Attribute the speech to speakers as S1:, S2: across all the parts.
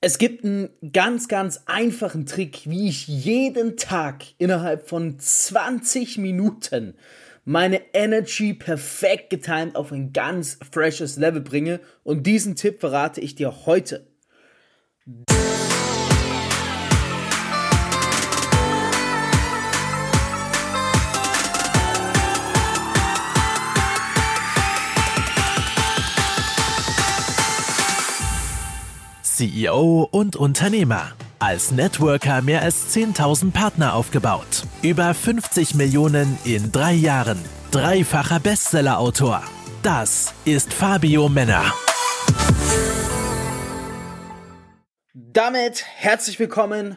S1: Es gibt einen ganz, ganz einfachen Trick, wie ich jeden Tag innerhalb von 20 Minuten meine Energy perfekt getimed auf ein ganz freshes Level bringe. Und diesen Tipp verrate ich dir heute.
S2: CEO und Unternehmer. Als Networker mehr als 10.000 Partner aufgebaut. Über 50 Millionen in drei Jahren. Dreifacher Bestsellerautor. Das ist Fabio Männer.
S1: Damit herzlich willkommen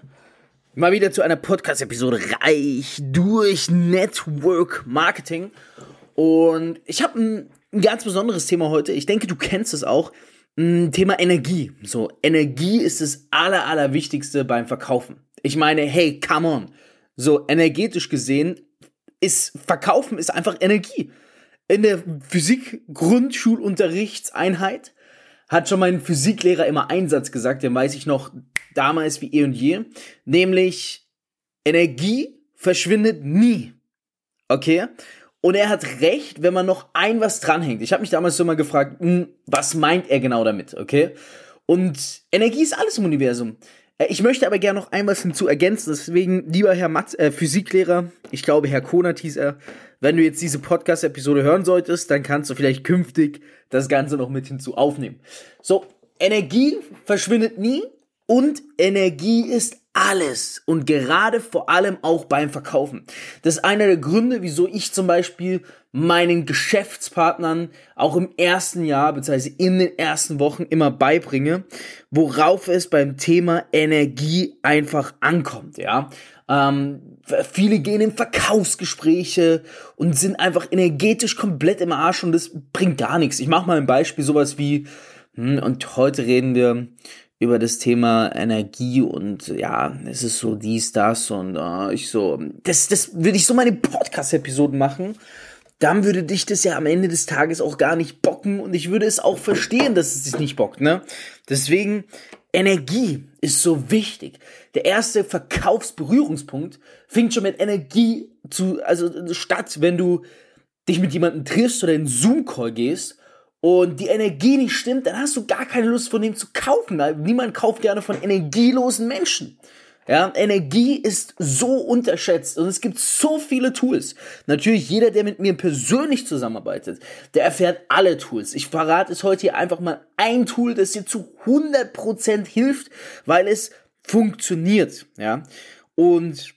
S1: mal wieder zu einer Podcast-Episode reich durch Network Marketing. Und ich habe ein, ein ganz besonderes Thema heute. Ich denke, du kennst es auch. Hm, Thema Energie. So, Energie ist das aller, allerwichtigste beim Verkaufen. Ich meine, hey, come on. So, energetisch gesehen ist Verkaufen ist einfach Energie. In der Physik-Grundschulunterrichtseinheit hat schon mein Physiklehrer immer einen Satz gesagt, den weiß ich noch damals wie eh und je, nämlich Energie verschwindet nie. Okay? Und er hat recht, wenn man noch ein was dranhängt. Ich habe mich damals so mal gefragt, hm, was meint er genau damit, okay? Und Energie ist alles im Universum. Äh, ich möchte aber gerne noch ein was hinzu ergänzen. Deswegen, lieber Herr Matz, äh, Physiklehrer, ich glaube, Herr Konert hieß er, wenn du jetzt diese Podcast-Episode hören solltest, dann kannst du vielleicht künftig das Ganze noch mit hinzu aufnehmen. So, Energie verschwindet nie und Energie ist alles und gerade vor allem auch beim Verkaufen. Das ist einer der Gründe, wieso ich zum Beispiel meinen Geschäftspartnern auch im ersten Jahr bzw. in den ersten Wochen immer beibringe, worauf es beim Thema Energie einfach ankommt, ja. Ähm, viele gehen in Verkaufsgespräche und sind einfach energetisch komplett im Arsch und das bringt gar nichts. Ich mache mal ein Beispiel, sowas wie, hm, und heute reden wir über das Thema Energie und ja, es ist so dies, das und äh, ich so, das, das würde ich so meine Podcast-Episoden machen, dann würde dich das ja am Ende des Tages auch gar nicht bocken und ich würde es auch verstehen, dass es dich nicht bockt, ne? Deswegen, Energie ist so wichtig. Der erste Verkaufsberührungspunkt fängt schon mit Energie zu, also statt, wenn du dich mit jemandem triffst oder in Zoom-Call gehst und die Energie nicht stimmt, dann hast du gar keine Lust von dem zu kaufen. Niemand kauft gerne von energielosen Menschen. Ja, Energie ist so unterschätzt und es gibt so viele Tools. Natürlich jeder, der mit mir persönlich zusammenarbeitet, der erfährt alle Tools. Ich verrate es heute hier einfach mal ein Tool, das dir zu 100% hilft, weil es funktioniert. Ja, und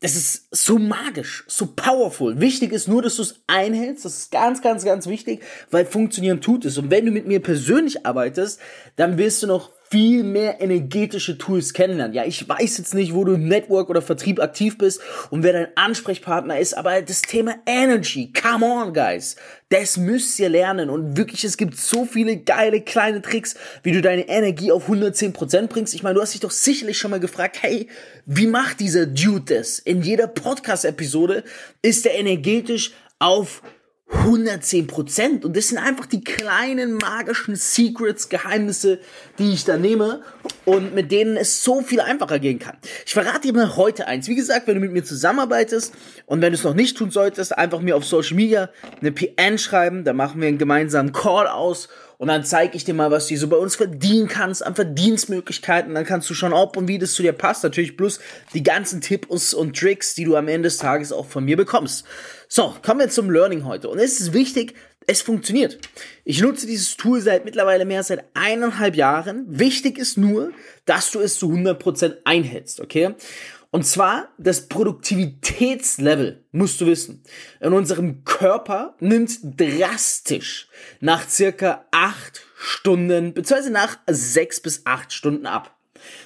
S1: das ist so magisch, so powerful. Wichtig ist nur, dass du es einhältst. Das ist ganz, ganz, ganz wichtig, weil funktionieren tut es. Und wenn du mit mir persönlich arbeitest, dann wirst du noch viel mehr energetische Tools kennenlernen. Ja, ich weiß jetzt nicht, wo du im Network oder Vertrieb aktiv bist und wer dein Ansprechpartner ist, aber das Thema Energy, come on, guys. Das müsst ihr lernen und wirklich, es gibt so viele geile kleine Tricks, wie du deine Energie auf 110% bringst. Ich meine, du hast dich doch sicherlich schon mal gefragt, hey, wie macht dieser Dude das? In jeder Podcast-Episode ist er energetisch auf 110 Prozent. Und das sind einfach die kleinen magischen Secrets, Geheimnisse, die ich da nehme und mit denen es so viel einfacher gehen kann. Ich verrate dir mal heute eins. Wie gesagt, wenn du mit mir zusammenarbeitest und wenn du es noch nicht tun solltest, einfach mir auf Social Media eine PN schreiben, dann machen wir einen gemeinsamen Call aus und dann zeige ich dir mal, was du so bei uns verdienen kannst, an Verdienstmöglichkeiten. Dann kannst du schauen, ob und wie das zu dir passt. Natürlich plus die ganzen Tipps und Tricks, die du am Ende des Tages auch von mir bekommst. So, kommen wir zum Learning heute. Und es ist wichtig, es funktioniert. Ich nutze dieses Tool seit mittlerweile mehr als seit eineinhalb Jahren. Wichtig ist nur, dass du es zu 100% einhältst, okay? Und zwar das Produktivitätslevel, musst du wissen, in unserem Körper nimmt drastisch nach circa acht Stunden, beziehungsweise nach sechs bis acht Stunden ab.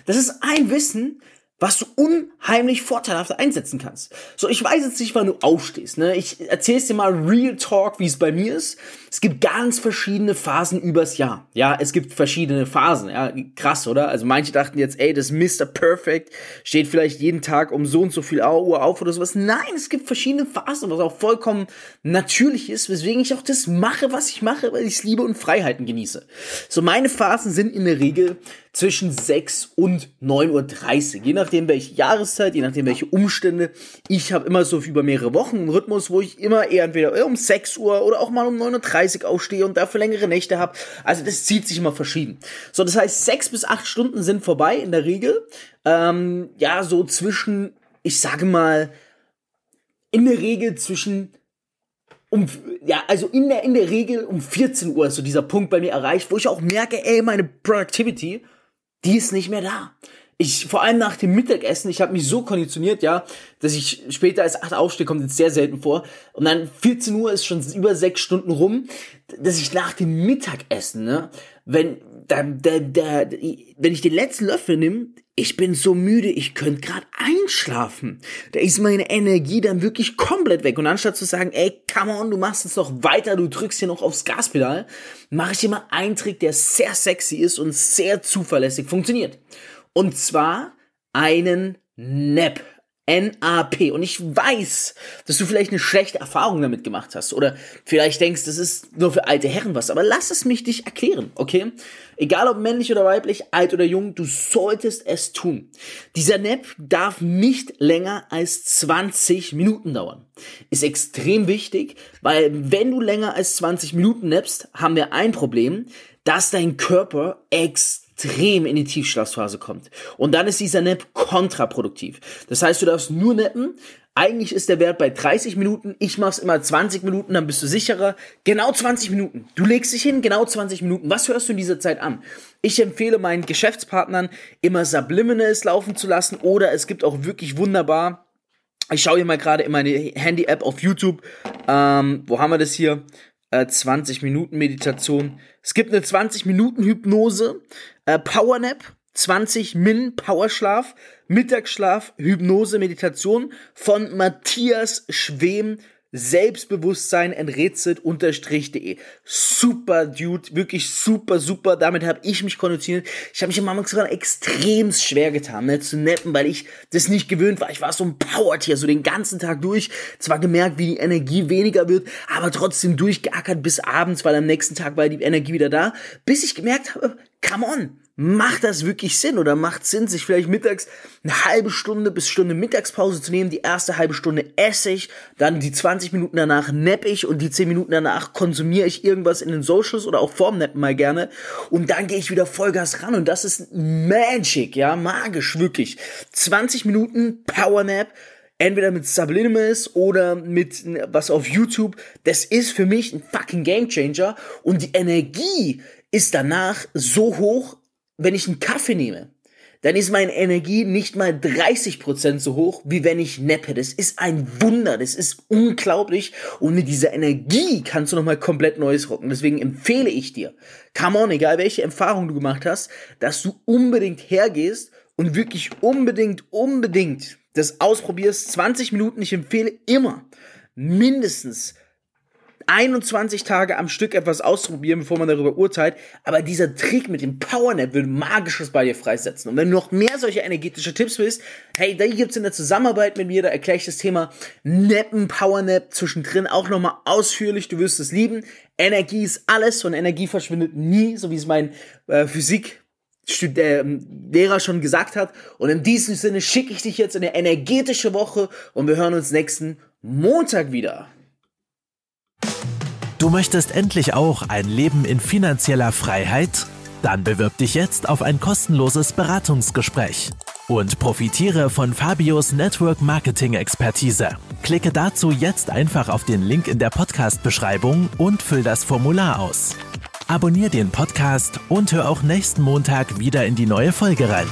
S1: Das ist ein Wissen, was du unheimlich vorteilhaft einsetzen kannst. So, ich weiß jetzt nicht, wann du aufstehst, ne? Ich erzähl's dir mal Real Talk, wie es bei mir ist. Es gibt ganz verschiedene Phasen übers Jahr. Ja, es gibt verschiedene Phasen, ja. Krass, oder? Also manche dachten jetzt, ey, das Mr. Perfect steht vielleicht jeden Tag um so und so viel Uhr auf oder sowas. Nein, es gibt verschiedene Phasen, was auch vollkommen natürlich ist, weswegen ich auch das mache, was ich mache, weil ich es liebe und Freiheiten genieße. So, meine Phasen sind in der Regel zwischen 6 und 9.30 Uhr. Je nachdem, welche Jahreszeit, je nachdem, welche Umstände. Ich habe immer so über mehrere Wochen einen Rhythmus, wo ich immer eher entweder um 6 Uhr oder auch mal um 9.30 Uhr aufstehe und dafür längere Nächte habe. Also das zieht sich immer verschieden. So, das heißt, 6 bis 8 Stunden sind vorbei in der Regel. Ähm, ja, so zwischen, ich sage mal, in der Regel zwischen um, ja, also in der, in der Regel um 14 Uhr ist so dieser Punkt bei mir erreicht, wo ich auch merke, ey, meine Productivity, die ist nicht mehr da. Ich, vor allem nach dem Mittagessen, ich habe mich so konditioniert, ja, dass ich später als 8 aufstehe, kommt jetzt sehr selten vor. Und dann 14 Uhr ist schon über sechs Stunden rum, dass ich nach dem Mittagessen, ne, wenn, da, da, da, wenn ich den letzten Löffel nehme, ich bin so müde, ich könnte gerade einschlafen. Da ist meine Energie dann wirklich komplett weg. Und anstatt zu sagen, ey, come on, du machst jetzt noch weiter, du drückst hier noch aufs Gaspedal, mache ich immer einen Trick, der sehr sexy ist und sehr zuverlässig funktioniert. Und zwar einen Nap. NAP. Und ich weiß, dass du vielleicht eine schlechte Erfahrung damit gemacht hast. Oder vielleicht denkst, das ist nur für alte Herren was. Aber lass es mich dich erklären, okay? Egal ob männlich oder weiblich, alt oder jung, du solltest es tun. Dieser Nap darf nicht länger als 20 Minuten dauern. Ist extrem wichtig, weil wenn du länger als 20 Minuten nappst, haben wir ein Problem, dass dein Körper extrem extrem in die Tiefschlafphase kommt. Und dann ist dieser Nap kontraproduktiv. Das heißt, du darfst nur nappen. Eigentlich ist der Wert bei 30 Minuten. Ich mach's immer 20 Minuten, dann bist du sicherer. Genau 20 Minuten. Du legst dich hin, genau 20 Minuten. Was hörst du in dieser Zeit an? Ich empfehle meinen Geschäftspartnern immer Subliminals laufen zu lassen oder es gibt auch wirklich wunderbar ich schaue hier mal gerade in meine Handy-App auf YouTube. Ähm, wo haben wir das hier? Äh, 20 Minuten Meditation. Es gibt eine 20 Minuten Hypnose. Äh, Powernap, 20 Min Powerschlaf, Mittagsschlaf, Hypnose, Meditation von Matthias Schwem. Selbstbewusstsein enträtselt unterstrich.de. Super Dude, wirklich super, super. Damit habe ich mich konditioniert. Ich habe mich am Anfang extrem schwer getan, ne, zu neppen, weil ich das nicht gewöhnt war. Ich war so ein Powertier, so den ganzen Tag durch. Zwar gemerkt, wie die Energie weniger wird, aber trotzdem durchgeackert bis abends, weil am nächsten Tag war die Energie wieder da. Bis ich gemerkt habe, come on, macht das wirklich Sinn oder macht Sinn, sich vielleicht mittags eine halbe Stunde bis Stunde Mittagspause zu nehmen, die erste halbe Stunde esse ich, dann die 20 Minuten danach napp ich und die 10 Minuten danach konsumiere ich irgendwas in den Socials oder auch vorm Nappen mal gerne und dann gehe ich wieder Vollgas ran und das ist Magic, ja, magisch, wirklich. 20 Minuten Power Nap, entweder mit Subliminals oder mit was auf YouTube, das ist für mich ein fucking Gamechanger und die Energie ist danach so hoch, wenn ich einen Kaffee nehme, dann ist meine Energie nicht mal 30% so hoch, wie wenn ich neppe. Das ist ein Wunder, das ist unglaublich. Und mit dieser Energie kannst du nochmal komplett Neues rocken. Deswegen empfehle ich dir, come on, egal welche Erfahrung du gemacht hast, dass du unbedingt hergehst und wirklich unbedingt, unbedingt das ausprobierst. 20 Minuten, ich empfehle immer mindestens 21 Tage am Stück etwas ausprobieren, bevor man darüber urteilt. Aber dieser Trick mit dem Powernap will Magisches bei dir freisetzen. Und wenn du noch mehr solche energetische Tipps willst, hey, da gibt's in der Zusammenarbeit mit mir, da erkläre ich das Thema Nappen, Powernap zwischendrin auch nochmal ausführlich. Du wirst es lieben. Energie ist alles und Energie verschwindet nie, so wie es mein äh, Physik äh, Lehrer schon gesagt hat. Und in diesem Sinne schicke ich dich jetzt in eine energetische Woche und wir hören uns nächsten Montag wieder.
S2: Du möchtest endlich auch ein Leben in finanzieller Freiheit? Dann bewirb dich jetzt auf ein kostenloses Beratungsgespräch und profitiere von Fabios Network Marketing Expertise. Klicke dazu jetzt einfach auf den Link in der Podcast-Beschreibung und füll das Formular aus. Abonnier den Podcast und hör auch nächsten Montag wieder in die neue Folge rein.